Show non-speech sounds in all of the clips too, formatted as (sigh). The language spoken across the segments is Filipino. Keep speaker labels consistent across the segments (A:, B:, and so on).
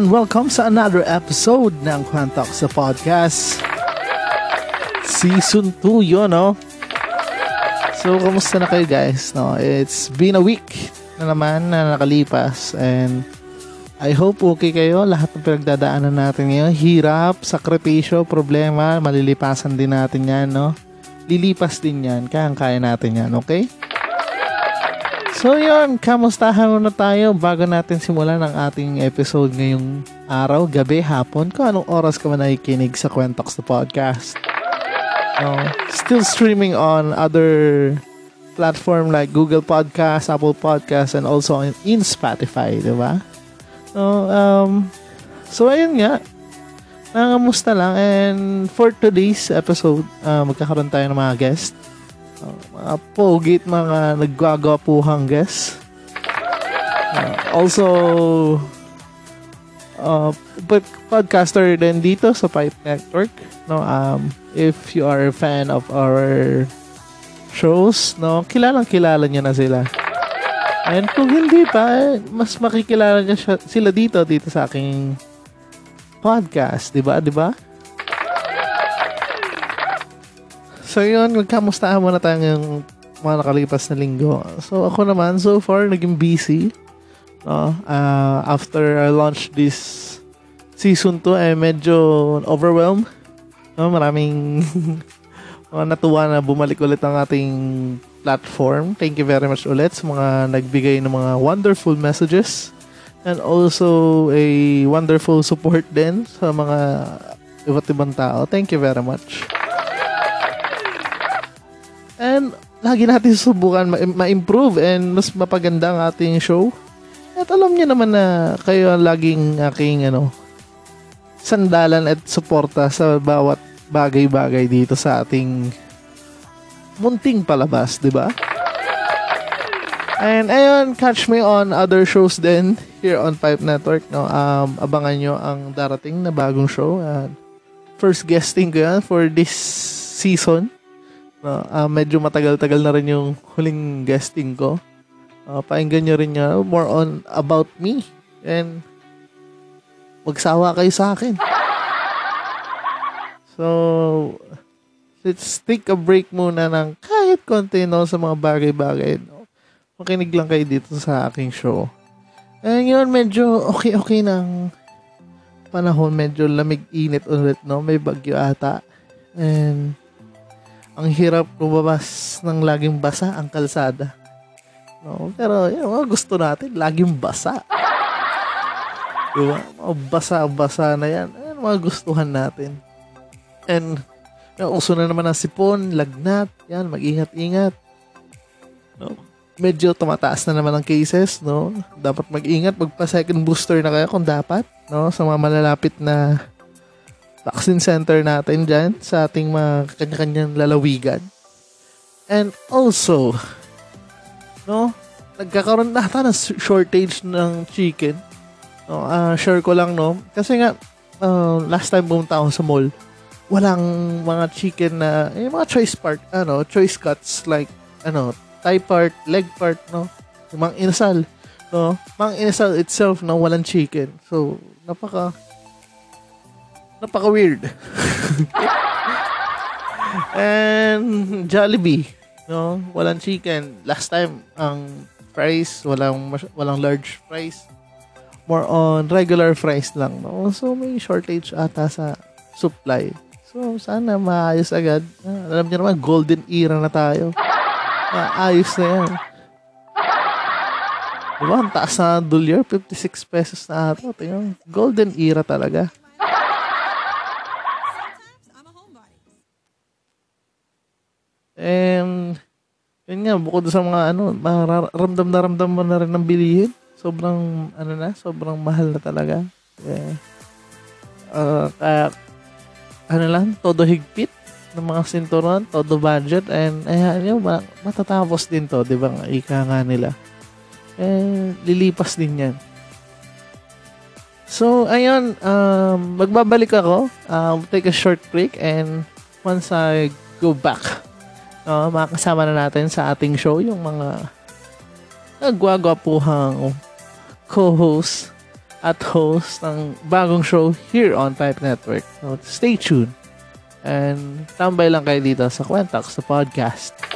A: And welcome sa another episode ng Quantox sa podcast. Season 2 yun, no? So, kamusta na kayo guys? No, it's been a week na naman na nakalipas and I hope okay kayo. Lahat ng pinagdadaanan natin ngayon, hirap, sakripisyo, problema, malilipasan din natin yan, no? Lilipas din yan, kayang-kaya natin yan, okay? So yun, kamustahan muna tayo bago natin simulan ang ating episode ngayong araw, gabi, hapon, kung anong oras ka man nakikinig sa Quentox the Podcast. No, still streaming on other platform like Google Podcast, Apple Podcast, and also in, in Spotify, di ba? No, um, so ayun nga, nangamusta lang. And for today's episode, uh, magkakaroon tayo ng mga guest. Uh, mga pogit, mga naggagapuhang guests. Uh, also, uh, podcaster din dito sa Pipe Network. No, um, if you are a fan of our shows, no, kilalang kilala niyo na sila. And kung hindi pa, mas makikilala niya sila dito dito sa aking podcast, 'di ba? 'Di ba? So yun, magkamustahan muna tayo ng mga nakalipas na linggo. So ako naman, so far, naging busy. No? Uh, after I launched this season 2, eh medyo overwhelmed. No? Maraming (laughs) mga natuwa na bumalik ulit ang ating platform. Thank you very much ulit sa mga nagbigay ng mga wonderful messages and also a wonderful support din sa mga iba't ibang tao. Thank you very much. And lagi natin susubukan ma- ma-improve and mas mapaganda ang ating show. At alam niyo naman na kayo ang laging aking ano, sandalan at suporta sa bawat bagay-bagay dito sa ating munting palabas, di ba? And ayun, catch me on other shows din here on Pipe Network. No? Um, abangan nyo ang darating na bagong show. Uh, first guesting ko yan for this season. No, uh, medyo matagal-tagal na rin yung huling guesting ko. Uh, painggan nyo rin niya more on about me. And magsawa kayo sa akin. So, let's take a break muna ng kahit konti no, sa mga bagay-bagay. No? Makinig lang kayo dito sa aking show. And yun, medyo okay-okay ng panahon. Medyo lamig-init ulit, no? May bagyo ata. And ang hirap lumabas ng laging basa ang kalsada. No, pero yun, mga gusto natin, laging basa. Diba? Mga basa-basa na yan. Ayan, mga gustuhan natin. And, uso na naman ng sipon, lagnat, yan, mag-ingat-ingat. No? Medyo tumataas na naman ang cases, no? Dapat mag-ingat, magpa-second booster na kayo kung dapat, no? Sa mga malalapit na vaccine center natin dyan sa ating mga kanya-kanyang lalawigan. And also, no, nagkakaroon na ata ng shortage ng chicken. No, uh, share ko lang, no, kasi nga, uh, last time pumunta ako sa mall, walang mga chicken na, eh, mga choice part, ano, choice cuts, like, ano, thigh part, leg part, no, yung mga inasal, no, mga inasal itself, no, walang chicken. So, napaka, napaka-weird. And Jollibee, no? Walang chicken. Last time ang fries, walang walang large fries. More on regular fries lang, no? So may shortage ata sa supply. So, sana maayos agad. Ah, alam niyo naman, golden era na tayo. Ah, ayos na yan. Diba, ang taas na dolyar, 56 pesos na ata. Tingnan, golden era talaga. And, yun nga, bukod sa mga ano, ramdam na ramdam mo na rin ng bilihin. Sobrang, ano na, sobrang mahal na talaga. Yeah. Uh, kaya, ano lang, todo higpit ng mga sinturon, todo budget, and yun, ma- matatapos din to, di ba? Ika nga nila. Eh, lilipas din yan. So, ayun, um, magbabalik ako. Um, take a short break and once I go back, no, makakasama na natin sa ating show yung mga nagwagwapuhang co-host at host ng bagong show here on Pipe Network. So, stay tuned. And tambay lang kayo dito sa Kwentax sa podcast.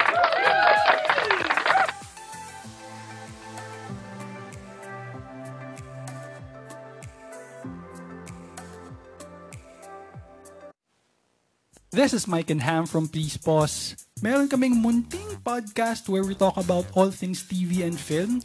B: This is Mike and Ham from Please Pause. Meron kaming munting podcast where we talk about all things TV and film.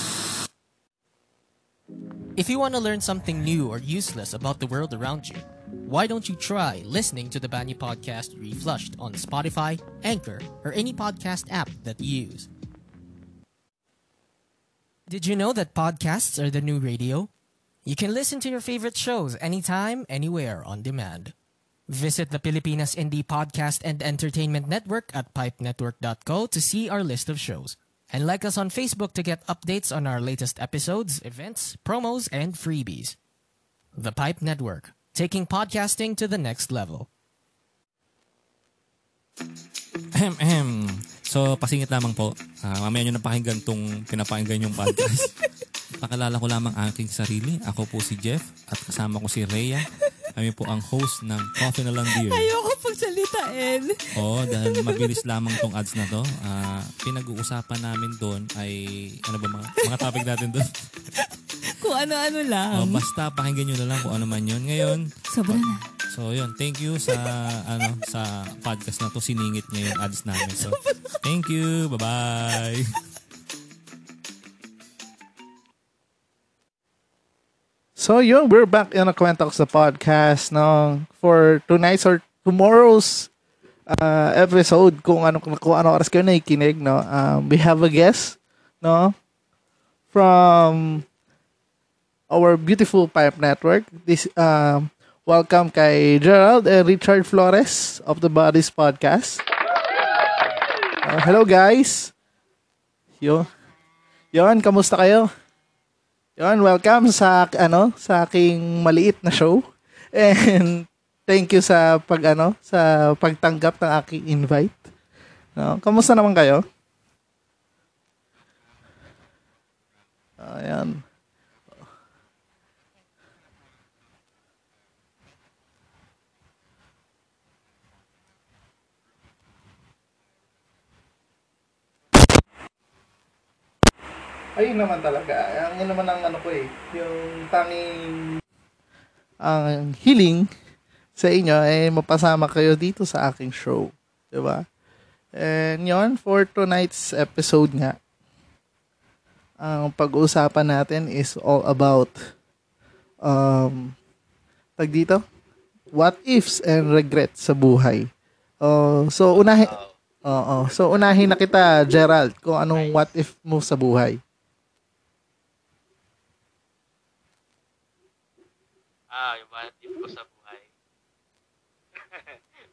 C: If you want to learn something new or useless about the world around you, why don't you try listening to the Banyu Podcast Reflushed on Spotify, Anchor, or any podcast app that you use? Did you know that podcasts are the new radio? You can listen to your favorite shows anytime, anywhere on demand. Visit the Pilipinas Indie Podcast and Entertainment Network at pipenetwork.co to see our list of shows. And like us on Facebook to get updates on our latest episodes, events, promos, and freebies. The Pipe Network, taking podcasting to the next level.
D: Ahem, ahem. So, pasingit lamang po. Ah, mamaya nyo napakinggan tong pinapakinggan yung podcast. (laughs) Pakilala ko lamang aking sarili. Ako po si Jeff at kasama ko si Rhea. Kami po ang host ng Coffee na Lang Beer.
E: Ayoko pagsalitain.
D: Oo, dahil mabilis lamang tong ads na to. Ah, pinag-uusapan namin doon ay, ano ba mga, mga topic natin doon?
E: Kung ano-ano lang.
D: Oh, basta pakinggan nyo na lang kung ano man yun. Ngayon,
E: Sobra na.
D: So yun, thank you sa ano sa podcast na to siningit niya yung ads namin. So thank you. Bye-bye.
A: So yun, we're back in a Kwentax sa podcast no, for tonight's or tomorrow's uh, episode kung ano kung ano oras kayo nakikinig no. Um, we have a guest no from our beautiful pipe network. This um welcome kay Gerald and Richard Flores of the Bodies Podcast. Uh, hello guys. Yo. Yon, kamusta kayo? Yon, welcome sa ano, sa aking maliit na show. (laughs) And thank you sa pag ano, sa pagtanggap ng aking invite. No, kamusta naman kayo? Ayan. Ayun naman talaga. Ang naman ang ano ko eh. Yung tanging ang healing sa inyo ay mapasama kayo dito sa aking show. 'Di ba? And yon for tonight's episode nga. Ang pag-uusapan natin is all about um tag dito what ifs and regrets sa buhay. Oh, so unahin Oo. So unahin na kita Gerald kung anong what if mo sa buhay.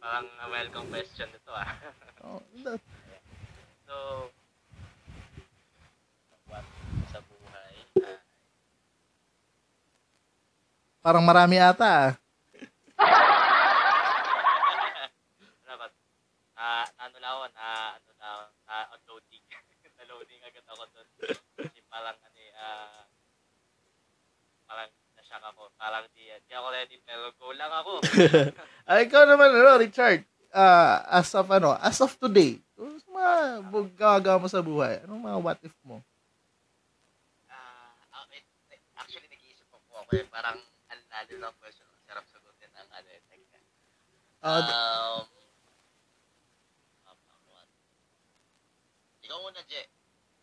F: Ang welcome question nito ah. oh, that... so, what sa buhay? Uh, Parang marami ata ah. (laughs)
A: uh,
F: ano laon, uh, ano laon, uh, unloading. (laughs)
A: Na-loading agad ako doon.
F: Kasi parang, ano eh, uh, parang nasyak ako. Parang di, di ako ready, pero go lang ako. (laughs)
A: Ay, ikaw naman, ano, Richard, ah, as of, ano, as of today, mga gagawa mo sa buhay? Anong mga what if mo?
F: Ah, ah, eh, actually, nag-iisip po ako eh. Parang ang lalo ng question. Ang sarap sagutin ang ano eh. Like,
A: Ah, d-
F: um, um, um, what? Ikaw muna, Je.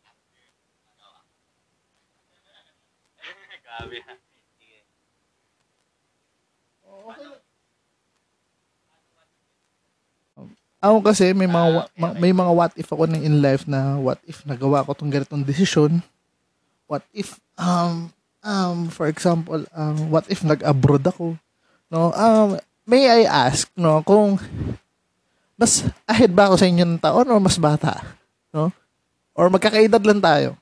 F: Ah? (laughs) Grabe ha. Sige.
A: Ako kasi may mga wa- ma- may mga what if ako na in life na what if nagawa ko tong ganitong desisyon. What if um um for example, um what if nag-abroad ako? No, um may I ask no kung mas ahead ba ako sa inyo ng taon o mas bata? No? Or magkakaedad lang tayo?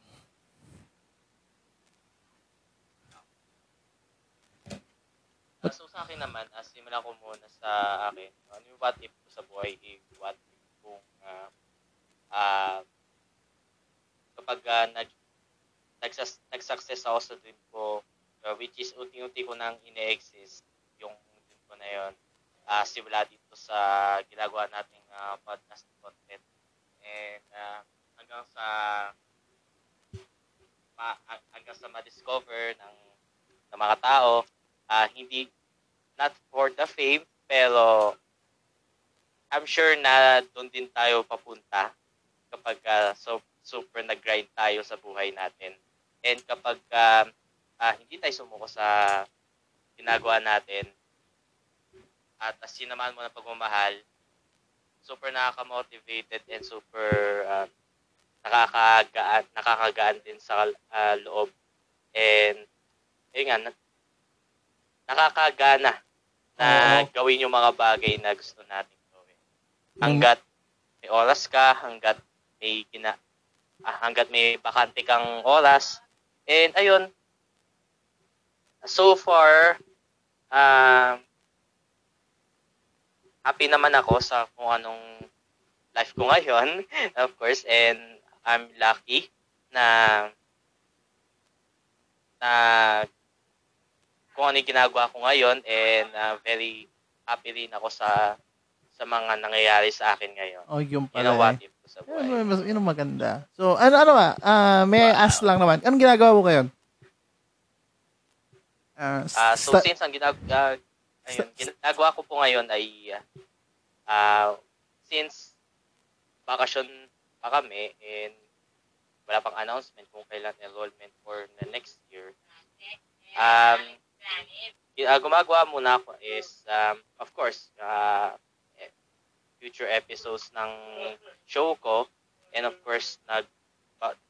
F: Ah, so sa akin naman, as simulan ko muna sa akin, ano yung what if ko sa buhay, eh, what if kung ah ah, kapag ah, nag, nag-success ako sa dream ko, ah, which is unti-unti ko nang ine-exist yung dream ko na yun, ah simula dito sa ginagawa nating ah, podcast content. And ah, hanggang sa ma, hang- hanggang sa ma-discover ng, ng mga tao ah hindi not for the fame pero I'm sure na doon din tayo papunta kapag ah, so super nag-grind tayo sa buhay natin. And kapag ah, ah, hindi tayo sumuko sa ginagawa natin at uh, sinamahan mo ng pagmamahal, super nakaka-motivated and super ah, nakakagaan, nakakagaan din sa ah, loob. And ayun nga, na- nakakagana na gawin yung mga bagay na gusto natin gawin. Hanggat may oras ka, hanggat may gina ah, hanggat may bakante kang oras. And ayun, so far, um, happy naman ako sa kung anong life ko ngayon, (laughs) of course, and I'm lucky na na kung ano yung ginagawa ko ngayon and uh, very happy rin ako sa sa mga nangyayari sa akin ngayon.
A: Oh, yung
F: You know
A: pala.
F: what
A: eh.
F: if sa
A: Yun,
F: buhay.
A: mas- yun ang maganda. So, ano, ano ba? Ah, may I ask lang naman. Anong ginagawa mo ngayon? Ah,
F: Ah, so
A: sta-
F: since ang ginagawa ayun, ginagawa ko po ngayon ay ah since bakasyon pa kami and wala pang announcement kung kailan enrollment for the next year. Um, ah, gumagawa muna ako is um, of course uh, future episodes ng show ko and of course nag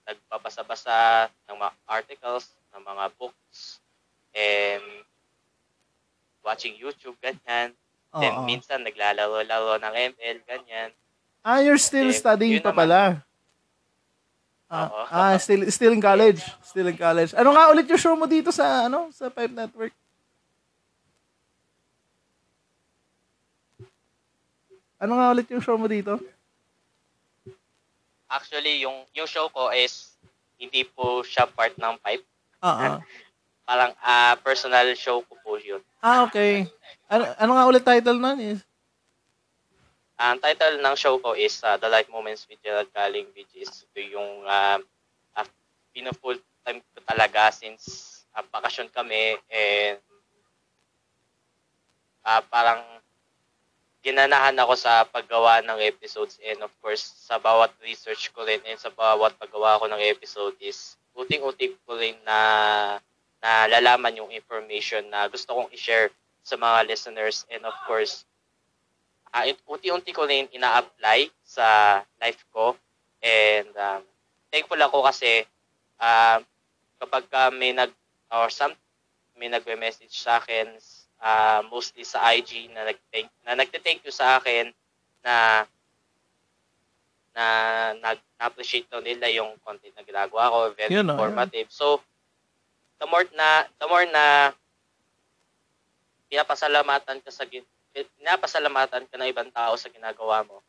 F: nagbabasa-basa ng mga articles, ng mga books and watching YouTube, ganyan. Then
A: Oo.
F: minsan naglalaro-laro ng ML, ganyan.
A: Ah, you're still
F: Eh,
A: studying pa
F: naman.
A: pala. Ah,
F: Oo.
A: ah, still still in college. Still in college. Ano nga ulit yung show mo dito sa ano, sa Pipe Network? Ano nga ulit yung show mo dito?
F: Actually, yung yung show ko is hindi po siya part ng Pipe.
A: Oo. (laughs)
F: Parang ah, personal show ko po yun.
A: Ah, okay. Ano, ano nga ulit title nun is?
F: Ang title ng show ko is uh, The Life Moments with Gerald Galing, which is yung uh, uh, pina-full time ko talaga since uh, bakasyon kami and uh, parang ginanahan ako sa paggawa ng episodes and of course sa bawat research ko rin and sa bawat paggawa ko ng episode is uting-uting ko rin na na lalaman yung information na gusto kong i-share sa mga listeners and of course uh, unti-unti ko rin ina-apply sa life ko and um, thankful ako kasi um, kapag ka may nag or some may nagme-message sa akin uh, mostly sa IG na nag na nagte-thank you sa akin na na nag appreciate daw nila yung content na ginagawa ko very
A: Yun, oh,
F: informative. So the more na the more na pinapasalamatan ka sa gin- pinapasalamatan ka ng ibang tao sa ginagawa mo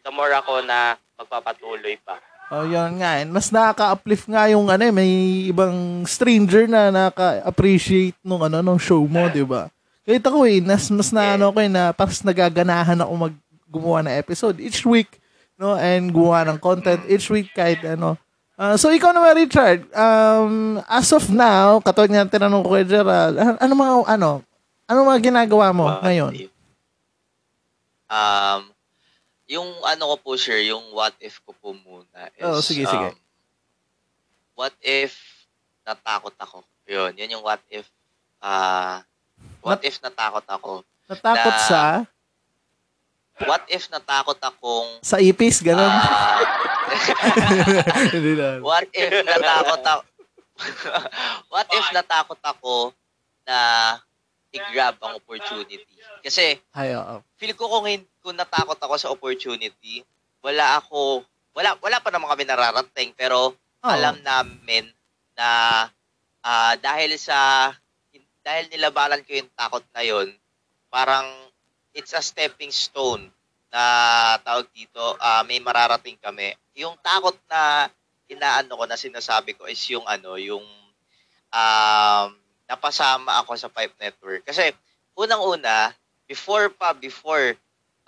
F: the more ako na magpapatuloy pa
A: Oh, yun nga. And mas nakaka-uplift nga yung ano, eh, may ibang stranger na nakaka-appreciate nung ano nung show mo, 'di ba? Kahit ako eh, nas, mas na ano ko eh, na parang nagaganahan ako mag gumawa ng episode each week, no? And gumawa ng content each week kahit ano. Ah, so ikaw naman Richard, um, as of now, katulad nga tinanong ko kay Gerald, ano, mga ano, ano mga ginagawa mo
G: What
A: ngayon?
G: Um, yung ano ko po, sir, yung what if ko po muna is,
A: Oo, sige, sige.
G: um, what if natakot ako? Yun, yun yung what if, ah, what if natakot ako?
A: Natakot
G: na-
A: sa
G: What if natakot akong,
A: sa ipis ganun. (laughs) na.
G: what if natakot ako, (laughs) what if natakot ako na i-grab ang opportunity? Kasi,
A: Ay, oo.
G: feel ko kung, kung natakot ako sa opportunity, wala ako, wala, wala pa naman kami nararating, pero
A: Oo.
G: alam namin na ah, dahil sa, dahil nilabanan ko yung takot na yun, parang it's a stepping stone na tawag dito, ah, may mararating kami. Yung takot na inaano ko na sinasabi ko is yung ano, yung um, napasama ako sa Pipe Network. Kasi unang-una, before pa, before,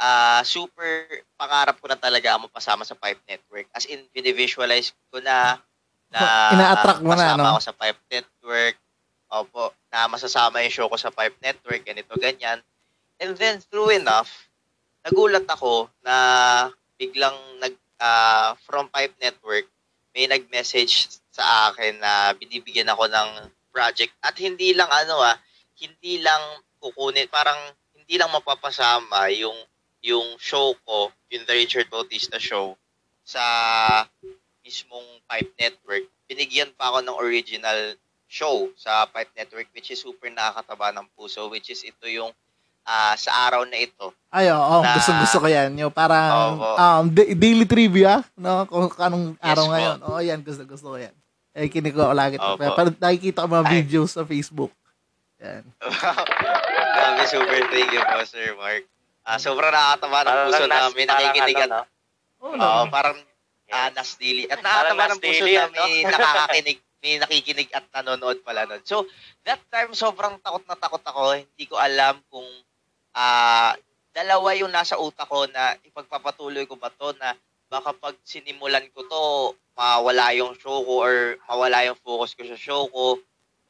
G: ah super pangarap ko na talaga ang mapasama sa Pipe Network. As in, binivisualize ko na na (laughs)
A: Ina-attract mo na, no?
G: ako sa Pipe Network. Opo, na masasama yung show ko sa Pipe Network, ganito, ganyan. And then, true enough, nagulat ako na biglang nag, ah, from Pipe Network, may nag-message sa akin na binibigyan ako ng project. At hindi lang ano ah, hindi lang kukunin, parang hindi lang mapapasama yung yung show ko, yung The Richard Bautista Show, sa mismong Pipe Network. Binigyan pa ako ng original show sa Pipe Network which is super nakakataba ng puso which is ito yung ah, sa araw na ito.
A: Ay, oo,
G: Na-
A: gusto gusto ko yan. Yung parang
G: Opo.
A: um, da- daily trivia, no? Kung anong
G: Yes
A: araw
G: po.
A: ngayon. Oo, yan, gusto gusto ko yan. Eh, kinig ko lagi. Pero, pero nakikita ko mga
G: Ay.
A: videos sa Facebook. Yan. (laughs)
G: Grabe, super thank you po, Sir Mark. Ah, sobrang nakakatawa ng
F: Parang
G: puso na
F: nas-
G: may
F: parang
G: nakikinig
F: ano,
G: at
F: no?
A: Oo,
G: Oo, parang ah, Nas Daily. At
F: Parang
G: nakakatawa ng puso
F: Daily,
G: na
F: ano?
G: may nakakakinig, may nakikinig at nanonood pala nun. So, that time, sobrang takot na takot ako. Hindi ko alam kung ah dalawa yung nasa utak ko na ipagpapatuloy ko ba to na baka pag sinimulan ko to, mawala yung show ko or mawala yung focus ko sa show ko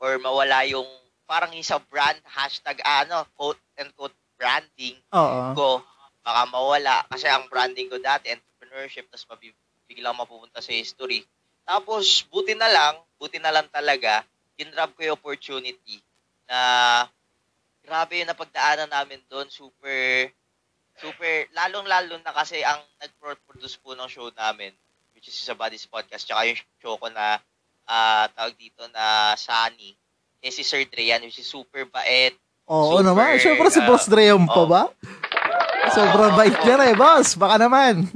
G: or mawala yung parang yung sa brand, hashtag ano, quote and quote branding
A: Oo.
G: ko, baka mawala. Kasi ang branding ko dati, entrepreneurship, tapos biglang mapupunta sa history. Tapos, buti na lang, buti na lang talaga, kinrab ko yung opportunity na grabe yung napagdaanan namin doon. Super, super, lalong-lalo na kasi ang nag-produce po ng show namin, which is sa Buddies Podcast, tsaka yung show ko na, ah tawag dito na Sunny, eh si Sir Drian, which is super bait,
A: Oo
G: Super,
A: naman. Siyempre si Boss Dream pa
G: oo.
A: ba? Sobrang bait niya eh, boss. Baka naman. (laughs)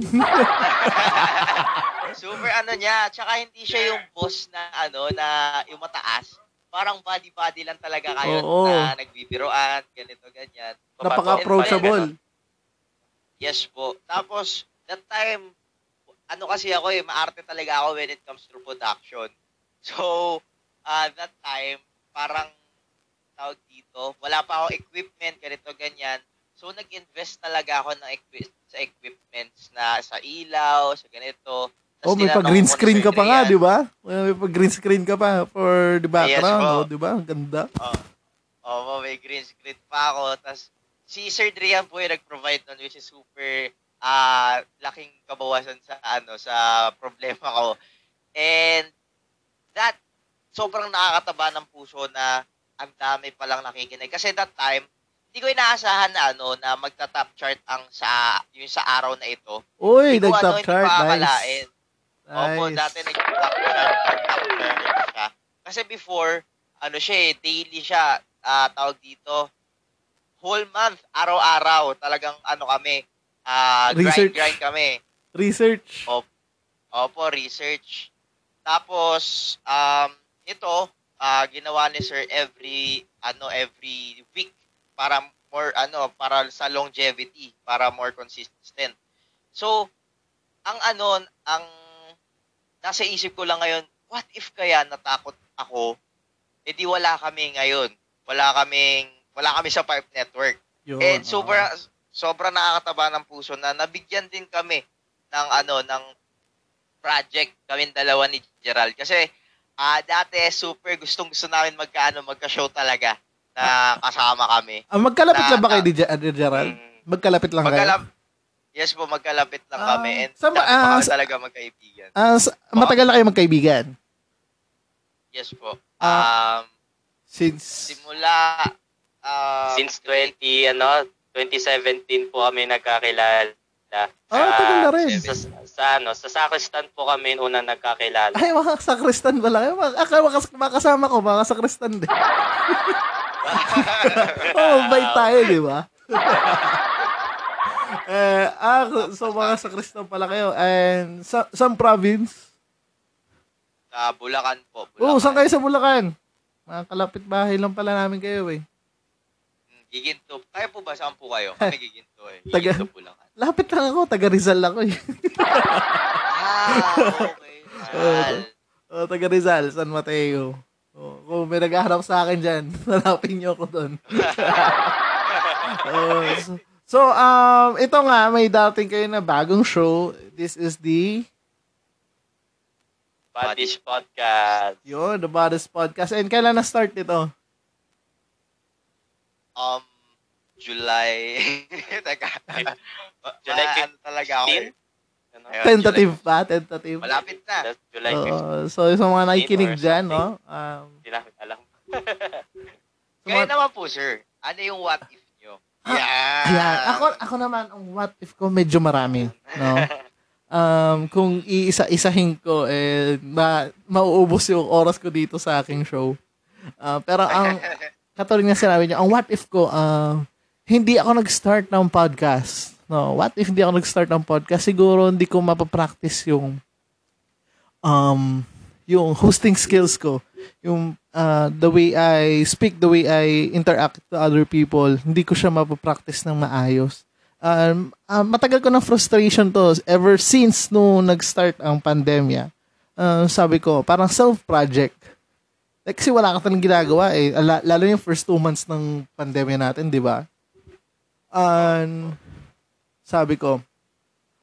G: Super ano niya, tsaka hindi siya yung boss na ano na yung mataas. Parang body-body lang talaga kayo
A: Oo.
G: na nagbibiroan, ganito ganyan.
A: Napaka-approachable.
G: Yes po. Tapos that time ano kasi ako eh, maarte talaga ako when it comes to production. So, uh, that time parang tawag dito, wala pa ako equipment, ganito ganyan. So, nag-invest talaga ako ng equi- sa equipments na sa ilaw, sa ganito. Tas
A: Oh, may
G: na
A: screen ka pa nga, di ba? May pa-green screen ka pa for the background,
G: Yes,
A: oh, di ba? Ang ganda.
G: Oo, may green screen pa ako. Tapos, si Sir Drian po yung nag-provide nun, which is super ah laking kabawasan sa ano sa problema ko. And that sobrang nakakataba ng puso na ang dami palang nakikinig. Kasi that time, hindi ko inaasahan na ano na magta-top chart ang sa yung sa araw na ito.
A: Uy, nag-top
G: ano, hindi
A: chart.
G: ko
A: Nice.
G: akalain. Opo,
A: Nice.
G: dati nag-top chart, top chart siya. Kasi before, ano siya eh, daily siya, ah tawag dito, whole month, araw-araw, talagang ano kami, ah
A: Research.
G: grind-grind kami.
A: Research.
G: Opo, research. Tapos, um, ito, ah ginawa ni Sir every, ano, every week para more, ano, para sa longevity, para more consistent. So, ang ano, ang nasa isip ko lang ngayon, what if kaya natakot ako, edi wala kami ngayon. Wala kaming, wala kami sa Pipe Network.
A: Yun,
G: And sobra, sobra nakakataba ng puso na nabigyan din kami ng ano, ng project kami dalawa ni Gerald. Kasi, ah dati super gustong gusto namin magkaano, magka-show talaga na kasama kami.
A: Ah, magkalapit
G: Na-
A: lang ba kayo Ger- di Gerald?
G: Mm,
A: Magkalapit lang kayo?
G: magkalap- Yes po, magkalapit lang
A: Ah,
G: kami. And
A: sa-
G: dati pa
A: ah, sa-
G: talaga magkaibigan.
A: Ah, sa- matagal na kayo magkaibigan?
G: Yes po.
A: Ah.
G: Um,
A: Since...
G: simula um,
F: Since 20, ano, 2017 po kami nagkakilala.
A: Ah, tagal na rin.
F: Sa, sa, ano, sa Sacristan po kami unang nagkakilala.
A: Ay, mga sakristan pala kayo. Mga, ah, mga, mga kasama ko, mga sakristan din. (laughs) oh, bait tayo, di ba? (laughs) eh, ah, so mga sakristan pala kayo. And sa, saan province?
G: sa Bulacan po.
A: Oo, oh,
G: Bulacan.
A: saan kayo sa Bulacan? Mga kalapit bahay lang pala namin kayo eh.
G: Hmm, Giginto. Kaya po ba saan po kayo? (laughs) Kami giginto eh.
A: Taga-
G: Giginto Bulacan.
A: Lapit lang ako, taga Rizal ako eh.
G: Ah, okay. Al.
A: oh, taga Rizal, San Mateo. Oh, kung may naghahanap sa akin dyan, (laughs) hanapin niyo ako doon. (laughs) Oh, so, so, um, ito nga, may dating kayo na bagong show. This is the,
F: Badish Podcast.
A: yun, The Baddest Podcast. And kailan na-start ito?
G: Um, July. (laughs) Teka.
F: July
G: Ma- ano talaga ako eh.
F: 15? Ano?
G: Ayun,
A: Tentative pa, tentative.
G: Malapit na.
F: July 15.
A: Oo, so, sa mga nakikinig
F: or
A: dyan, no? Um,
F: Hindi namin alam.
A: sa
G: Kaya
A: mga-
G: naman po, sir. Ano yung what if nyo?
A: Ah,
G: Yan.
A: Ayan. Ako, ako naman, ang what if ko medyo marami. No? (laughs) Um, kung iisa-isahin ko, eh, ma mauubos yung oras ko dito sa aking show. Ah, pero ang, (laughs) katulad nga sinabi niyo, ang what if ko, ah, hindi ako nag-start ng podcast. No, what if hindi ako nag-start ng podcast? Siguro hindi ko mapapractice yung um yung hosting skills ko, yung uh, the way I speak, the way I interact to other people, hindi ko siya mapapractice ng maayos. Um, ah, matagal ko ng frustration to ever since no nag-start ang pandemya. Ah, sabi ko, parang self-project. Like, kasi wala ka talagang ginagawa eh. Lalo yung first two months ng pandemya natin, di ba? And, sabi ko,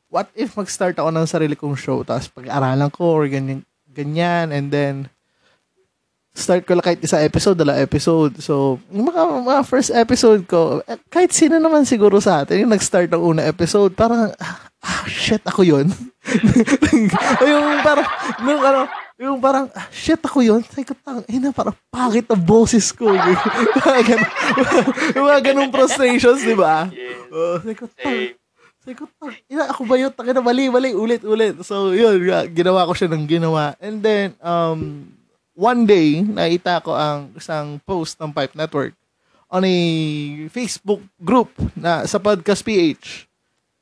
A: what if mag-start ako ng sarili kong show, tapos pag-aralan ko or ganyan, ganyan, and then, start ko lang kahit isa episode, dala episode. So, yung mga, mga first episode ko, eh, kahit sino naman siguro sa atin, yung nag-start ng una episode, parang, ah, shit, ako yun. (laughs) yung parang, nung ano, yung parang, ah, shit, ako yun. Sabi ko, tang, ina, parang pangit ang boses ko. (laughs) mga ganun, (laughs) yung mga ganung frustrations, di ba?
F: Yeah.
A: Oh, sabi ko, tang. Sabi ko, ina, ako ba yun? Tangina, mali, mali, ulit, ulit. So, yun, ginawa ko siya ng ginawa. And then, um, one day, nakita ko ang isang post ng Pipe Network on a Facebook group na sa Podcast PH.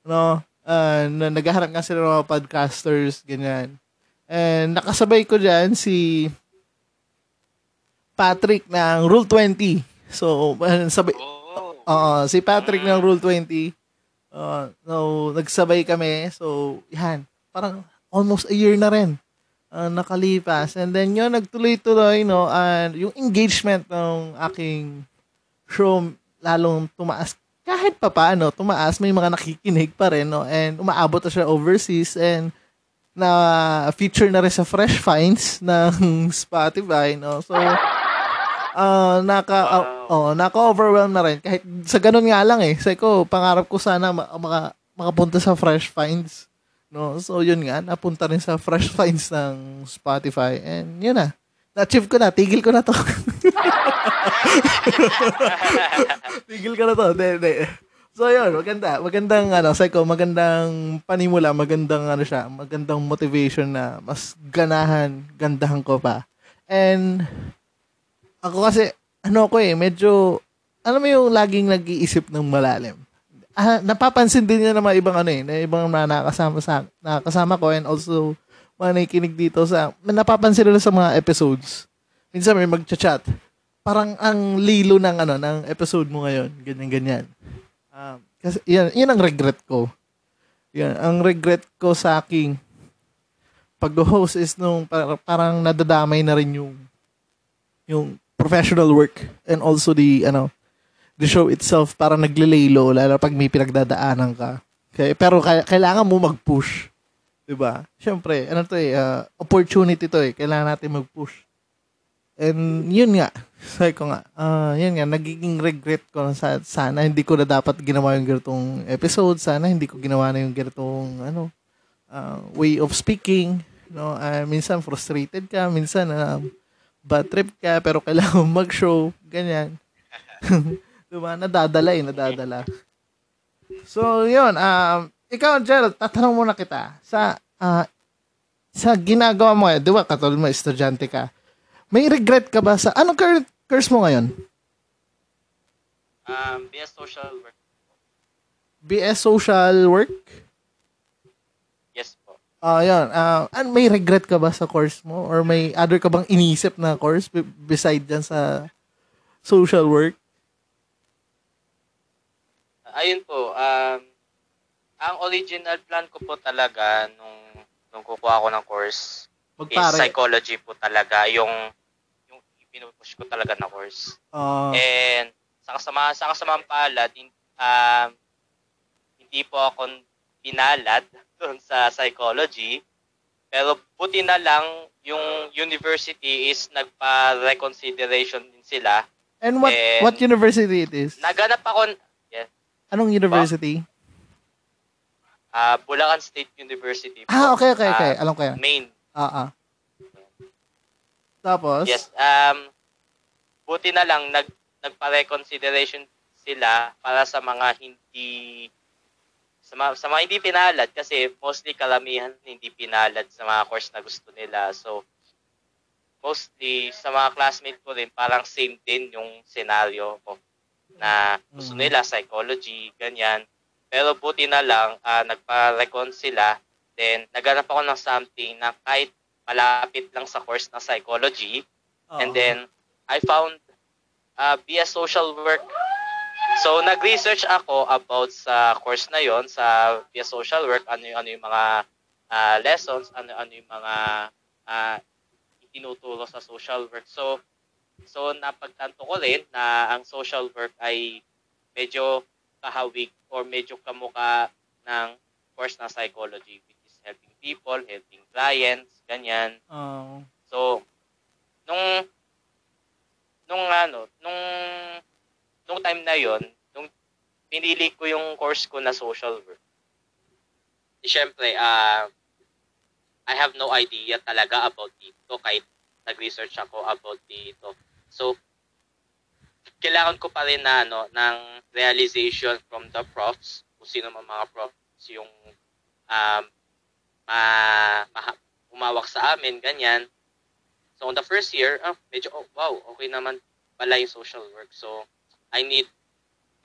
A: No? Uh, na naghahanap nga sila ng mga podcasters, ganyan. And nakasabay ko dyan si Patrick ng Rule 20. So, uh, sabay,
G: Oh.
A: Oo, si Patrick ng Rule 20. Uh, no, nagsabay kami. So, yan. Parang almost a year na rin uh, nakalipas. And then yun, nagtuloy-tuloy, no, and yung engagement ng aking show lalong tumaas. Kahit pa paano, tumaas, may mga nakikinig pa rin, no, and umaabot na siya overseas, and na feature na rin sa Fresh Finds (laughs) ng Spotify, no. So, ah naka ah, oh, naka-overwhelm na rin kahit sa ganun nga lang eh. Say ko, pangarap ko sana ma- maka, makapunta sa Fresh Finds. No, so yun nga, napunta rin sa Fresh Finds ng Spotify and yun na. Na-achieve ko na, tigil ko na to. (laughs) tigil ko na to. Hindi, hindi. So yun, maganda. Magandang ano, ko, magandang panimula, magandang ano siya, magandang motivation na mas ganahan, gandahan ko pa. And ako kasi, ano ko eh, medyo, alam mo yung laging nag-iisip ng malalim. Ah, napapansin din niya mga ibang ano eh, na ibang mga nakasama, sa, nakasama ko and also mga nakikinig dito sa, napapansin nila sa mga episodes. Minsan may mag-chat. Parang ang lilo ng ano, ng episode mo ngayon. Ganyan-ganyan. Um, kasi yan, yan ang regret ko. Yan, ang regret ko sa aking pag-host is nung par- parang nadadamay na rin yung yung professional work and also the ano the show itself para nagle-laylo lalo pag may pinagdadaanan ka. Okay, pero kailangan mo mag-push. 'Di ba? Syempre, ano to eh, uh, opportunity to eh. Kailangan natin mag-push. And yun nga, (laughs) sabi ko nga, ah yun nga, nagiging regret ko sa, sana hindi ko na dapat ginawa yung ganitong episode, sana hindi ko ginawa na yung ganitong, ano, ah, way of speaking, no, Ah, minsan frustrated ka, minsan um, bad trip ka, pero kailangan mag-show, ganyan. (laughs) diba? Nadadala eh, nadadala. So, yun, um, ikaw, Gerald, tatanong muna kita, sa, ah, sa ginagawa mo, eh, di ba, katulad mo, estudyante ka, may regret ka ba sa, anong cur- course mo ngayon?
F: Um, BS Social Work.
A: BS Social Work? Ah, yun. Ah, an may regret ka ba sa course mo? Or may other ka bang inisip na course be- beside dyan sa social work?
F: Ayun po, um, ang original plan ko po talaga nung nung kukuha ko ng course is
A: Magpare.
F: psychology po talaga yung yung pinupush ko talaga na course.
A: Ah,
F: And sa kasama sa kasamang palad, hin- um, hindi po ako pinalad doon sa psychology. Pero buti na lang yung university is nagpa-reconsideration din sila.
A: and what
F: and-
A: what university it is?
F: Naganap ako, yes,
A: Anong university?
F: ah Bulacan State University. po.
A: Ah, okay, okay, okay.
F: Ah,
A: Alam ko yan.
F: Maine.
A: Ah, ah. Tapos?
F: Yes, um, buti na lang nag nagpa-reconsideration sila para sa mga hindi sa mga, sa mga hindi pinalad kasi mostly karamihan hindi pinalad sa mga course na gusto nila. So mostly sa mga classmate ko rin parang same din yung scenario ko na gusto
A: Mm.
F: nila psychology, ganyan. Pero buti na lang ah, nagpa-recon sila then naganap ako ng something na kahit malapit lang sa course ng psychology And
A: Oo.
F: then, I found uh, BS Social Work. So, nag-research ako about sa course na yon sa BS Social Work, ano yung, ano yung mga uh, lessons, ano, ano yung mga uh, itinuturo sa social work. So, so napagtanto ko rin na ang social work ay medyo kahawig or medyo kamuka ng course ng psychology which is helping people, helping clients, ganyan.
A: Oh.
F: So, nung nung ano, nung nung time na yon, nung pinili ko yung course ko na social work. Eh, syempre, ah I have no idea talaga about dito kahit nag-research ako about dito. So, kailangan ko pa rin na ano, ng realization from the profs, kung sino man mga profs yung um, ma- umawak sa amin, ganyan. So, on the first year, ah, medyo, oh, wow, okay naman pala yung social work. So, I need,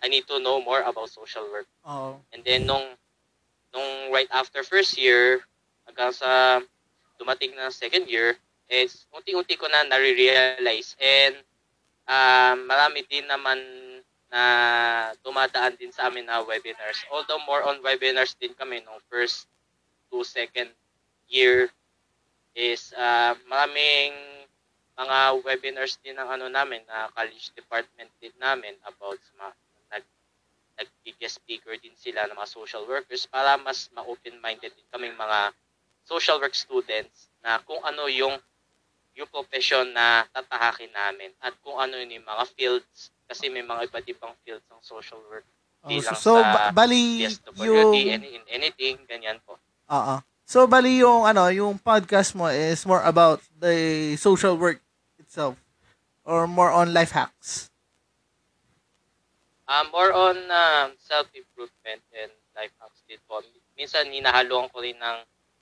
F: I need to know more about social work.
A: Oh.
F: And then, nung, nung right after first year, hanggang sa dumating na second year, is unti-unti ko na nare-realize. And, um, marami din naman na dumadaan din sa amin na webinars. Although more on webinars din kami nung first to second year is uh, maraming mga webinars din ng ano namin na college department din namin about sa mga nag nag guest speaker din sila ng mga social workers para mas ma-open-minded din kaming mga social work students na kung ano yung yung profession na tatahakin namin at kung ano yung mga fields kasi may mga iba't ibang fields ng social work.
A: Oh, so,
F: lang
A: so
F: sa
A: ba- bali yung
F: any, in anything, ganyan po.
A: Oo. So bali yung ano, yung podcast mo is more about the social work itself or more on life hacks.
F: Um, more on um, self-improvement and life hacks din po. Minsan, hinahaluan ko rin ng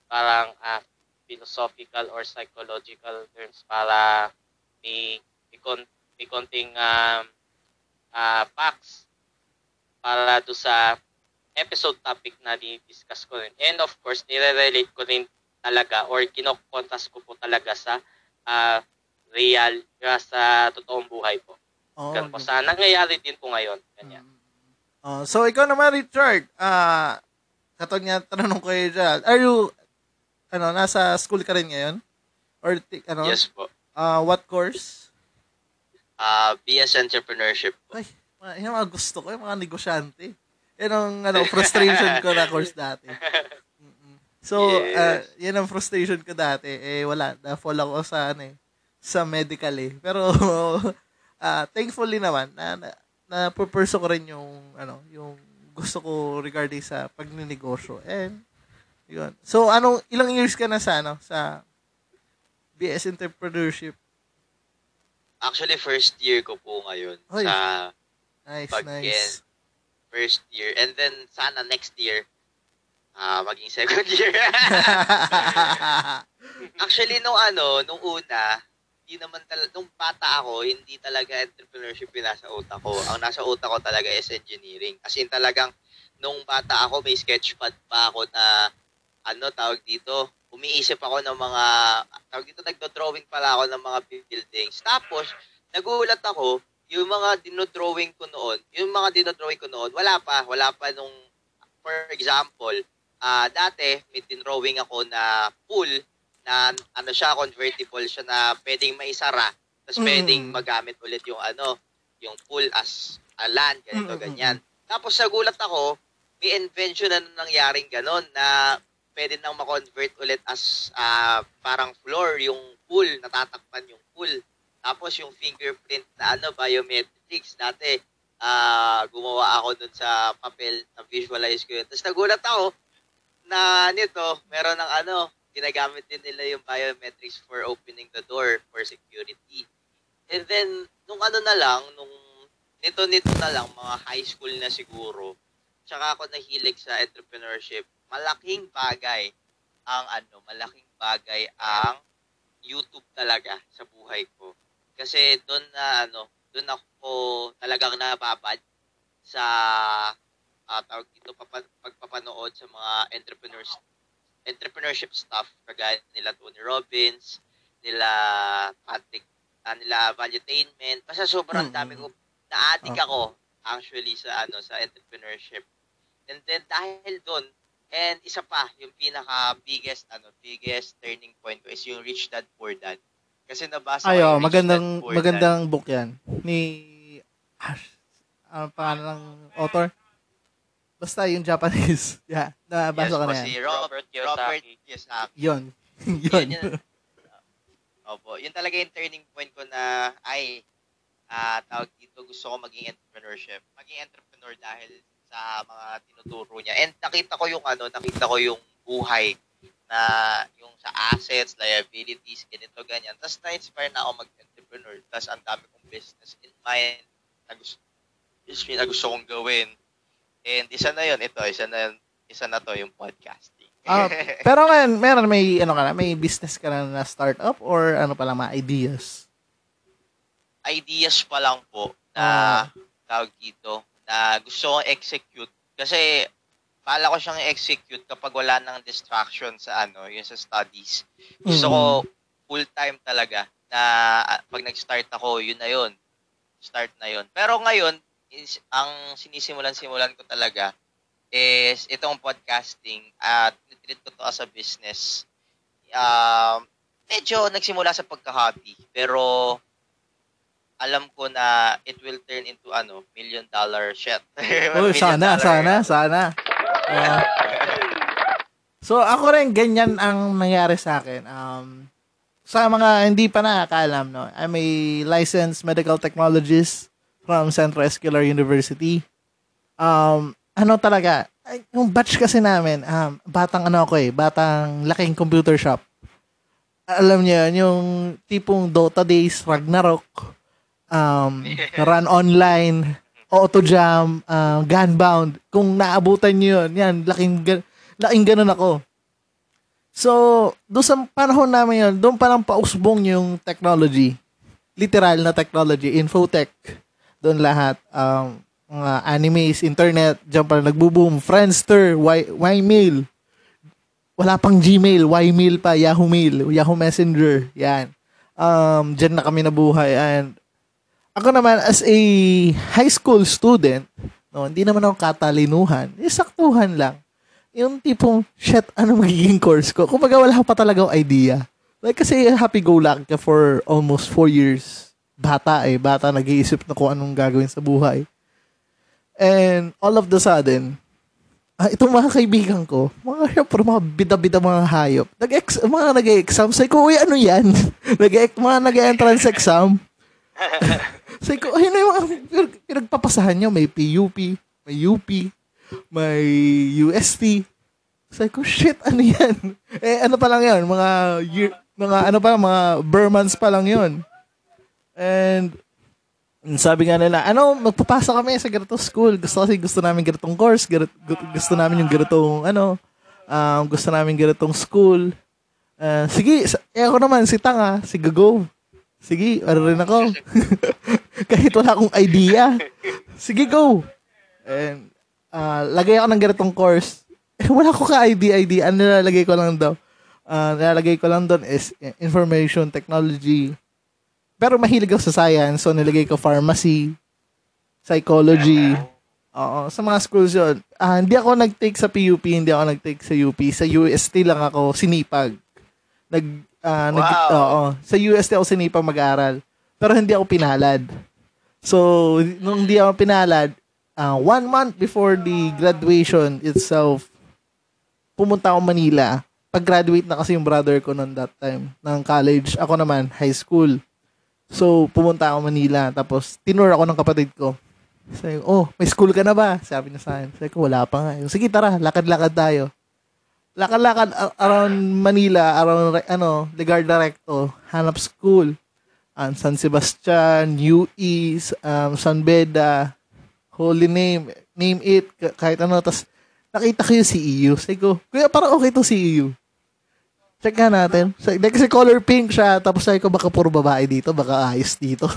F: parang ah, philosophical or psychological terms para may, may, kon- may konting um, ah, facts para do sa episode topic na di-discuss ko rin. And of course, nire-relate ko rin talaga or kinokontras ko po talaga sa ah, real, sa totoong buhay po.
A: Oh,
F: Ganun po. Sa nangyayari din po ngayon. Ganyan.
A: Oh, so ikaw naman Richard, ah katulad nga tanong ko kay Gerald, are you ano, nasa school ka rin ngayon? Or, ti- ano,
G: Yes po.
A: uh, what course?
G: Ah, BS Entrepreneurship po.
A: Ay, mga, yung mga gusto ko, yung mga negosyante. Yan ang ano, frustration ko na course dati. So, uh, yan ang frustration ko dati. Eh, wala. Na-fall ako sa, ano eh, sa medical eh. Pero, uh, (laughs) thankfully naman, na, na, na pursue ko rin yung, ano, yung gusto ko regarding sa pagninegosyo. And, yun. So, anong, ilang years ka na sa, ano, sa BS Entrepreneurship?
G: Actually, first year ko po ngayon
A: Hoy.
G: sa
A: Nice,
G: Pag
A: nice.
G: first year. And then, sana next year, ah maging second year. (laughs) Actually, nung ano, nung una, hindi naman tal- nung bata ako, hindi talaga entrepreneurship yung nasa utak ko. Ang nasa utak ko talaga is engineering. As in talagang, nung bata ako, may sketchpad pa ako na, ano, tawag dito, umiisip ako ng mga, tawag dito, nagdo-drawing pala ako ng mga buildings. Tapos, nagulat ako, yung mga dinodrawing ko noon, yung mga dinodrawing ko noon, wala pa, wala pa nung, for example, ah dati, may dinrawing ako na pool, na ano siya, convertible siya na pwedeng maisara, tapos
A: Mm.
G: pwedeng magamit ulit yung ano, yung pool as a land, ganito,
A: Mm, mm,
G: ganyan. Tapos nagulat ako, may invention na nangyaring ganon na pwede nang ma-convert ulit as ah, parang floor yung pool, natatakpan yung pool. Tapos yung fingerprint na ano, biometrics, dati ah gumawa ako dun sa papel, na-visualize ko yun. Tapos nagulat ako na nito, meron ng ano, ginagamit din nila yung biometrics for opening the door for security. And then, nung ano na lang, nung nito-nito na lang, mga high school na siguro, tsaka ako nahilig sa entrepreneurship, malaking bagay ang ano, malaking bagay ang YouTube talaga sa buhay ko. Kasi doon na ano, doon ako talagang nababad sa uh, tawag dito papa, pagpapanood sa mga entrepreneurs entrepreneurship stuff kagaya nila Tony Robbins, nila Patrick, ah, nila Valuetainment. Basta sobrang
A: Mm.
G: dami ko na-addict ako actually sa ano sa entrepreneurship. And then dahil doon, and isa pa, yung pinaka biggest ano, biggest turning point ko is yung Rich Dad Poor Dad. Kasi nabasa ko
A: Ayo,
G: yung Rich
A: magandang
G: Dad Poor
A: magandang book 'yan ni Ash. Ano pangalan ng author? Basta yung Japanese. (laughs) Yeah, nabasa
G: yes,
A: ko na
G: si
A: yan.
G: Robert,
F: Robert Kiyosaki.
G: Robert Kiyosaki. (laughs)
A: Yun.
G: Yun,
A: Yun.
G: Opo, yun talaga yung turning point ko na, ay, ah tawag dito, gusto ko maging entrepreneurship. Maging entrepreneur dahil sa mga tinuturo niya. And nakita ko yung ano, nakita ko yung buhay na yung sa assets, liabilities, ganito, ganyan. Tapos na-inspire na ako mag-entrepreneur. Tapos ang dami kong business in mind na gusto, na gusto kong gawin. And isa na yun, ito, isa na yun, isa na to yung podcasting.
A: Ah, (laughs) pero ngayon, meron may ano ka na, may business ka na na startup or ano pa lang mga ideas?
G: ideas pa lang po na
A: Ah.
G: tawag dito na gusto kong execute kasi pala ko siyang execute kapag wala nang distraction sa ano, yung sa studies. Gusto ko full time talaga na ah, pag nag-start ako, yun na yun. Start na yun. Pero ngayon, is, ang sinisimulan-simulan ko talaga is itong podcasting at treat ko to as a business. Um, medyo nagsimula sa pagka-hobby. Pero alam ko na it will turn into ano, million dollar shit. (laughs)
A: Oh, sana,
G: dollar,
A: sana, sana. Ah. so, ako rin, ganyan ang nangyari sa akin. Um, sa mga hindi pa nakakaalam, no, I'm a licensed medical technologist from Central Escular University. Um, ano talaga, yung batch kasi namin, um, batang ano ako eh, batang laking computer shop. Alam niyo yun, yung tipong Dota Days, Ragnarok, um, run online, auto jam, uh, gunbound. Kung naabutan niyo yun, yan, laking, laking ganun ako. So, doon sa panahon namin yun, doon pa lang pausbong yung technology. Literal na technology, infotech. Doon lahat. Um, mga animes, internet, dyan pa nagbo-boom. Friendster, y, Ymail. Wala pang Gmail, Ymail pa, Yahoo Mail, Yahoo Messenger. Yan. Um, dyan na kami nabuhay. And ako naman as a high school student, no, hindi naman ako katalinuhan, isaktuhan lang. yung tipong, shit, ano magiging course ko? Kumbaga, wala pa talaga idea. Like, kasi happy-go-lucky ka for almost four years. Bata eh. Bata, nag-iisip na kung anong gagawin sa buhay. And all of the sudden, ah, itong mga kaibigan ko, mga syempre, mga bida-bida mga hayop, nag mga nag-exam, say ko, uy, ano yan? (laughs) nag mga nag-entrance exam. (laughs) say ko, ayun na yung mga pinag- pinagpapasahan nyo, may PUP, may UP, may UST. Say ko, shit, ano yan? (laughs) eh, ano pa lang yan? Mga, year, mga ano pa, mga Burmans pa lang yon And, sabi nga nila, ano, magpapasa kami sa ganitong school. Gusto kasi gusto namin ganitong course, ganit, gu- gusto namin yung ganitong, ano, um, gusto namin ganitong school. Uh, sige, eh ako naman, si Tanga, si Gago. Sige, ano rin ako. (laughs) Kahit wala akong idea. Sige, go. And, uh, lagay ako ng ganitong course. Eh, wala ko ka-idea, idea. Ano nilalagay ko lang daw? Uh, nilalagay ko lang doon is eh, information technology, pero mahilig ako sa science, so nilagay ko pharmacy, psychology. Oo, sa mga schools yun. Ah, hindi ako nag-take sa PUP, hindi ako nag-take sa UP. Sa UST lang ako sinipag. Nag, ah, nag,
G: Wow.
A: oo, sa UST ako sinipag mag-aral. Pero hindi ako pinalad. So, nung hindi ako pinalad, ah, one month before the graduation itself, pumunta ako Manila. Pag-graduate na kasi yung brother ko noon that time ng college. Ako naman, high school. So, pumunta ako Manila. Tapos, tinur ako ng kapatid ko. Sabi oh, may school ka na ba? Sabi niya sa akin. Sabi ko, wala pa nga. Sige, tara, lakad-lakad tayo. Lakad-lakad around Manila, around, ano, Legarda Recto, hanap school. Um, San Sebastian, UE, um, San Beda, Holy Name, name it, ka- kahit ano. Tapos, nakita ko yung CEU. Sabi ko, kuya, parang okay to CEU. Check nga natin. Kasi color pink siya. Tapos sabi ko, baka puro babae dito. Baka ayos dito.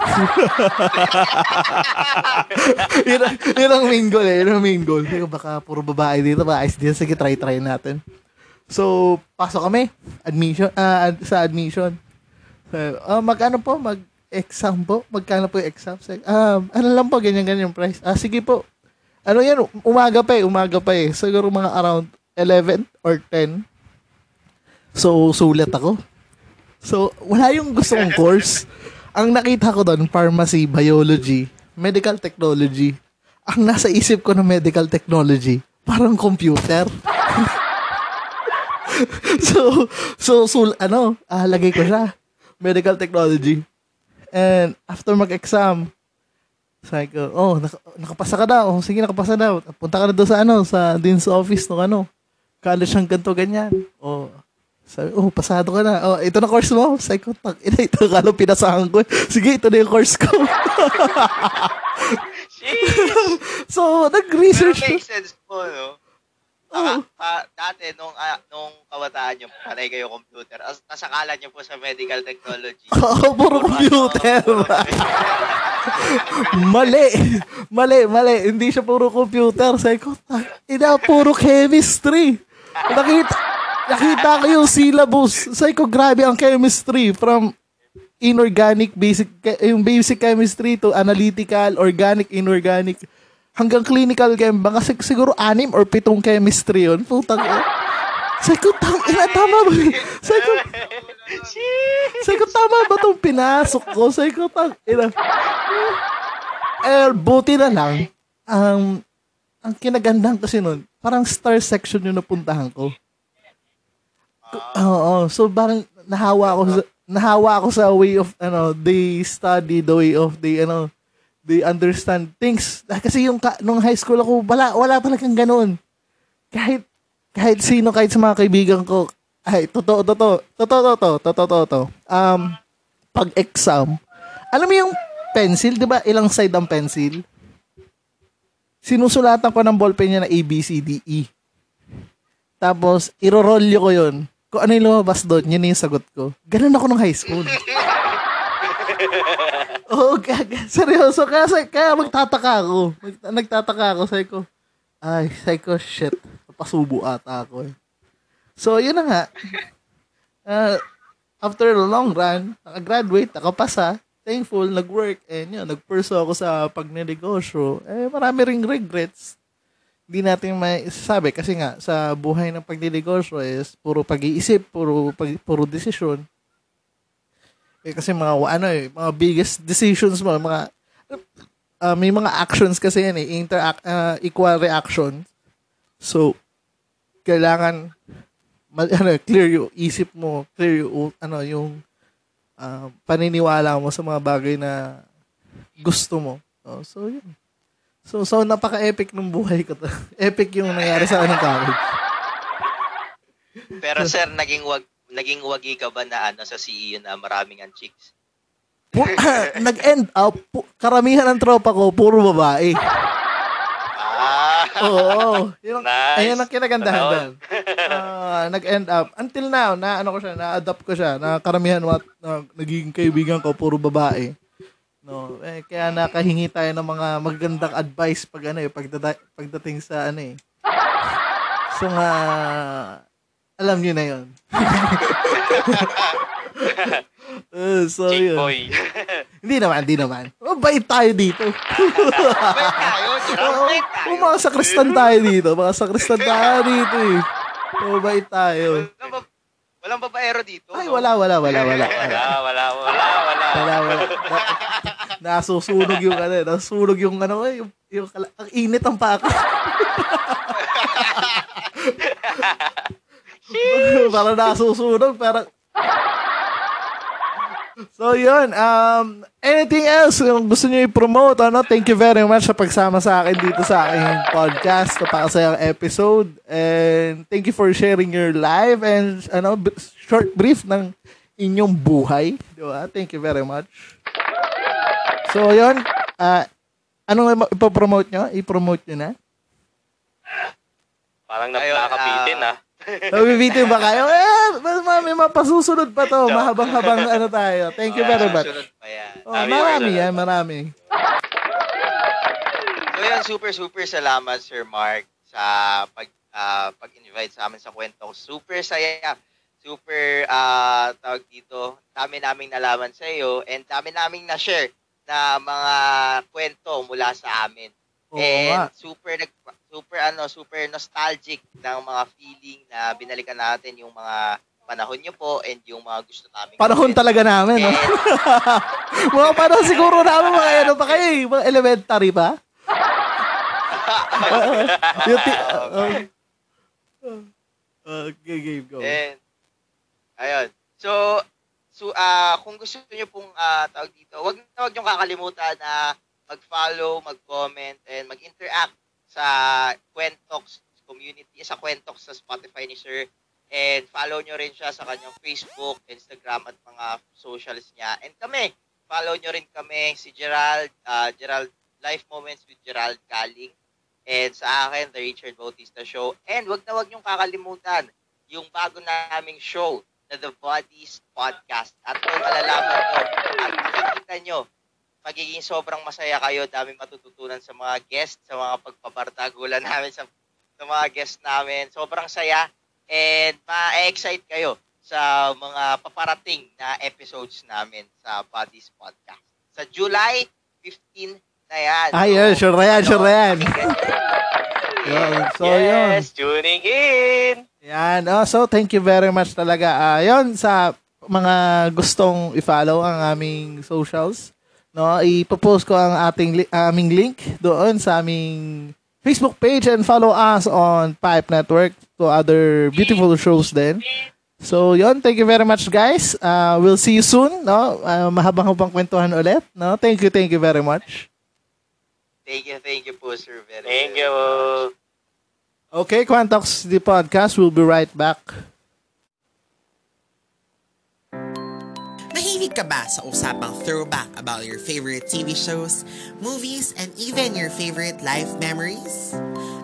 A: yun, (laughs) yun ang main goal eh. Yun ang main goal. Sabi ko, baka puro babae dito. Baka ayos dito. Sige, try-try natin. So, pasok kami. Admission. ad- sa admission. So, ah, mag-ano po? Mag-exam po? Magkano po yung exam? Sabi, ah, ano lang po? Ganyan-ganyan yung price. Ah, sige po. Ano yan? Umaga pa eh. Umaga pa eh. Siguro mga around 11 or 10. So, sulat ako. So, wala yung gusto kong course. Ang nakita ko doon, pharmacy, biology, medical technology. Ang nasa isip ko ng medical technology, parang computer. (laughs) so, so, so, ano, ah, lagay ko siya. Medical technology. And after mag-exam, sabi ko, oh, nak- nakapasa ka daw. Oh, sige, nakapasa daw. Punta ka na doon sa ano, sa sa office ng ano. College ng ganito, ganyan. Oh, sabi, oh, pasado ka na. Oh, ito na course mo. Sabi ko, tak, ina, ito kala pinasahan ko. Sige, ito na yung course ko. (laughs) so,
G: Pero
A: nag-research.
G: makes sense po, no? Saka, ah, dati, nung, ah, nung kabataan nyo, panay kayo computer, as, nasakala nyo po sa medical technology. (laughs)
A: Oo, puro computer. (laughs) mali. Mali, mali. Hindi siya puro computer. Sabi ko, ina, puro chemistry. Nakita, nakita ko yung syllabus. Sabi ko, grabe ang chemistry from inorganic, basic, yung basic chemistry to analytical, organic, inorganic, hanggang clinical chem. Baka sig- siguro anim or pitong chemistry yun. Putang ina. Sabi ko, tang, ina, tama ba? Sabi ko, sabi ko, tama ba itong pinasok ko? Sabi ko, tang, ina. Eh, buti na lang, ang, ang kinagandang kasi nun, parang star section yung napuntahan ko. Oo, so parang nahawa ako sa, nahawa ako sa way of, ano, they study, the way of, they, ano, they understand things. Ah, Kasi yung, nung high school ako, wala, wala talagang ganun. Kahit, kahit sino, kahit sa mga kaibigan ko, ay, totoo, totoo, totoo, totoo, totoo, totoo. Um, pag exam, alam mo yung pencil, di ba? Ilang side ang pencil? Sinusulatan ko ng ballpen niya na A, B, C, D, E. Tapos, irorolyo ko yun. Kung ano yung lumabas doon, yun yung sagot ko. Ganun ako nung high school. (laughs) Oo, oh, seryoso. Kaya, kaya magtataka ako. Mag- nagtataka ako. Sabi ko, ay, sabi ko, shit. Papasubo ata ako eh. So, yun na nga. Uh, after a long run, nakagraduate, nakapasa, thankful, nag-work, and yun, nag-pursue ako sa pagnenegosyo. Eh, marami ring regrets. Hindi natin may sabi kasi nga sa buhay ng pagdinegosyo is puro pag-iisip, puro pag, puro desisyon. Eh, kasi mga ano eh, mga biggest decisions mo, mga uh, may mga actions kasi yan eh, interact uh, equal reaction. So kailangan ma- (laughs) ano, clear yung isip mo, clear yung ano yung uh, paniniwala mo sa mga bagay na gusto mo. Oh, so yun. So, so napaka-epic ng buhay ko to. (laughs) Epic yung nangyari sa anong college.
G: Pero sir, naging wag naging wagi ka ba na ano sa CEO na maraming ang chicks?
A: Pu- (laughs) nag-end up, pu- karamihan ng tropa ko, puro babae.
G: Ah,
A: Oo. Yun ang,
F: Nice.
A: Ayun ang kinagandahan doon. Ah, nag-end up. Until now, na ano ko siya, na-adapt ko siya, na karamihan wat, na, nagiging kaibigan ko, puro babae. No, eh, kaya nakahingi tayo ng mga magandang advice pag ano eh, pagdada- pagdating sa ano eh. So nga, alam niyo na yon. Uh, so
F: Chick
A: yun.
F: boy.
A: Hindi naman, hindi naman. Mabait tayo dito.
G: Wait tayo, wait tayo.
A: oo, mga sakristan tayo dito. Mga sakristan tayo dito eh. Mabait tayo.
G: Walang, ba- walang babaero dito.
A: Ay,
G: no?
A: wala, wala, wala, wala. (laughs)
F: Wala, wala, wala, wala.
A: Wala, wala. Na, nasusunog yung ano, eh, nasusunog yung ano, eh, yung, yung kala- ang init ang paka. (laughs) (laughs) parang nasusunog, parang So yun, um, anything else yung gusto niyo i-promote, ano? Thank you very much sa pagsama sa akin dito sa aking podcast, napakasayang episode. And thank you for sharing your life and ano, b- short brief ng inyong buhay. Di ba? Thank you very much. So yun, ah, anong ipopromote nyo? I-promote nyo na?
F: Parang
G: Ayun,
F: napakabitin ah.
A: Nabibitin ba kayo? Eh, mas mami, mapasusunod pa to. Mahabang-habang ano tayo. Thank you very much.
G: Pa yan.
A: Oh,
F: Sabi,
A: marami yan, marami.
G: So yan, super super salamat Sir Mark sa pag ah, pag-invite sa amin sa kwento. Super saya. Super ah tawag dito. Dami naming nalaman sa iyo and dami naming na-share na mga kwento mula sa amin.
A: Oo
G: and
A: nga.
G: super nag super ano, super nostalgic ng mga feeling na binalikan natin yung mga panahon niyo po and yung mga gusto namin.
A: Panahon talaga namin, no? (laughs) mga panahon siguro namin, mga ano pa kayo, eh, mga elementary pa. (laughs) yung ti- uh, uh, okay, game, go.
G: And, ayun. So, so ah kung gusto niyo pong ah, tawag dito, wag na wag niyo kakalimutan na mag-follow, mag-comment, and mag-interact sa Quentox community, sa Quentox sa Spotify ni Sir. And follow nyo rin siya sa kanyang Facebook, Instagram, at mga socials niya. And kami, follow nyo rin kami, si Gerald, ah, Gerald, Life Moments with Gerald Galing. And sa akin, The Richard Bautista Show. And wag na wag niyong kakalimutan yung bago naming show na The Bodies Podcast. At kung malalaman nyo at makikita nyo, magiging sobrang masaya kayo. Dami matututunan sa mga guests, sa mga pagpapartagulan (laughs) namin sa, sa mga guests namin. Sobrang saya and ma-excite kayo sa mga paparating na episodes namin sa Bodies Podcast. Sa July 15 na yan.
A: Ah, yun, sure na yan, sure na yan. Yun, (laughs) so, yun.
F: yes, tuning in.
A: Yan. Oh, so, thank you very much talaga. Ah, yun, sa mga gustong i-follow ang aming socials, no, ipopost ko ang ating li- aming link doon sa aming Facebook page and follow us on Pipe Network to other beautiful shows then. So, yon Thank you very much, guys. Uh, we'll see you soon. No? Uh, mahabang-habang kwentuhan ulit. No? Thank you, thank you very much.
G: Thank you, thank you po, sir. Very,
F: Thank you.
G: much.
A: Okay, Quantox, the podcast. We'll be right back.
H: Mahilig ka ba sa usapang throwback about your favorite TV shows, movies, and even your favorite life memories?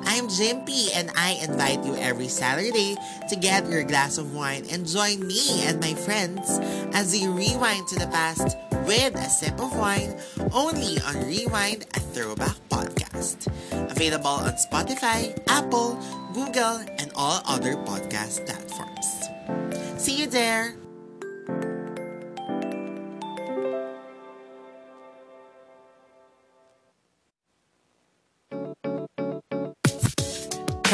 H: I'm Jimpy and I invite you every Saturday to get your glass of wine and join me and my friends as we rewind to the past with a sip of wine only on Rewind a Throwback Podcast. Available on Spotify, Apple, Google, and all other podcast platforms. See you there!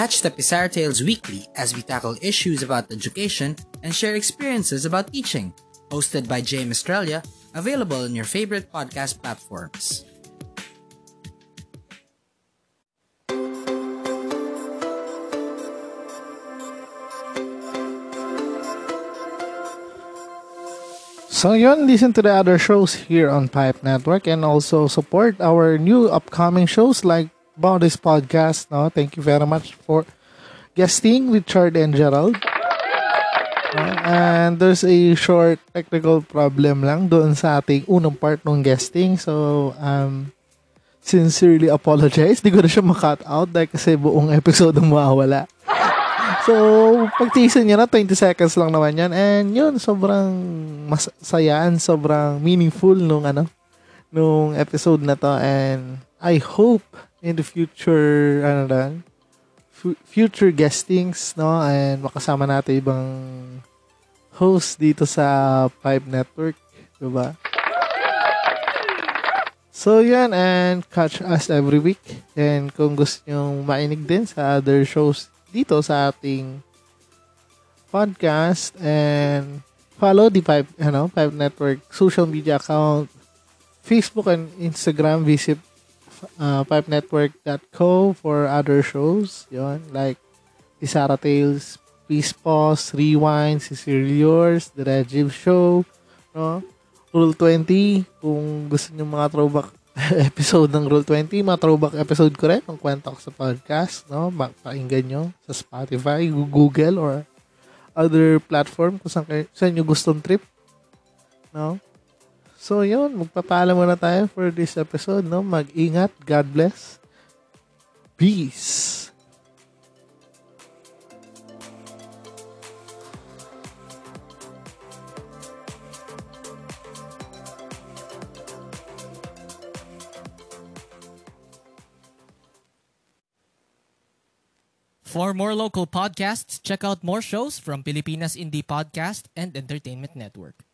I: Catch the Pizarra Tales weekly as we tackle issues about education and share experiences about teaching. Hosted by James Australia, available on your favorite podcast platforms.
A: So yun, listen to the other shows here on Pipe Network and also support our new upcoming shows like Boundaries Podcast. No? Thank you very much for guesting with Chard and Gerald. And there's a short technical problem lang doon sa ating unang part ng guesting. So, um, sincerely apologize. (laughs) Di ko na siya makat out dahil kasi buong episode ang mawawala. (laughs) So, pag-teaser nyo na, 20 seconds lang naman yan. And yun, sobrang masayaan, sobrang meaningful nung ano, nung episode na to. And I hope in the future, ano lang, fu- future guestings, no? And makasama natin ibang host dito sa Pipe Network. Diba? So, yan. And catch us every week. And kung gusto nyo mainig din sa other shows dito sa ating podcast and follow the Pipe, ano, Pipe Network social media account, Facebook and Instagram. Visit uh, pipenetwork.co for other shows. Yon, like Isara Tales, Peace Pause, Rewind, Sincerely Yours, The Red Jib Show, no? Rule 20, kung gusto niyo mga throwback (laughs) episode ng Rule 20, mga throwback episode ko rin, ang kwento ko sa podcast, no? Pakinggan nyo sa Spotify, Google, or other platform kung saan, kayo, saan nyo gustong trip, no? So, yun, magpapaalam muna tayo for this episode, no? Mag-ingat, God bless, peace!
C: For more local podcasts, check out more shows from Pilipinas Indie Podcast and Entertainment Network.